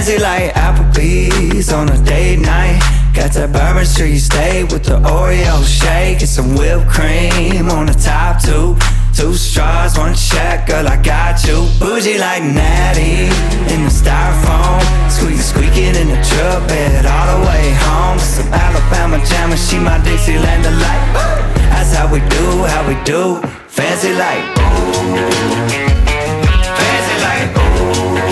Fancy like Applebee's on a date night. Got that Bourbon Street steak with the Oreo shake and some whipped cream on the top too. Two straws, one check, girl, I got you. Bougie like Natty in the styrofoam. Squeaky, squeaking in the truck bed all the way home. Some Alabama jammer, she my Dixieland delight. That's how we do, how we do. Fancy like.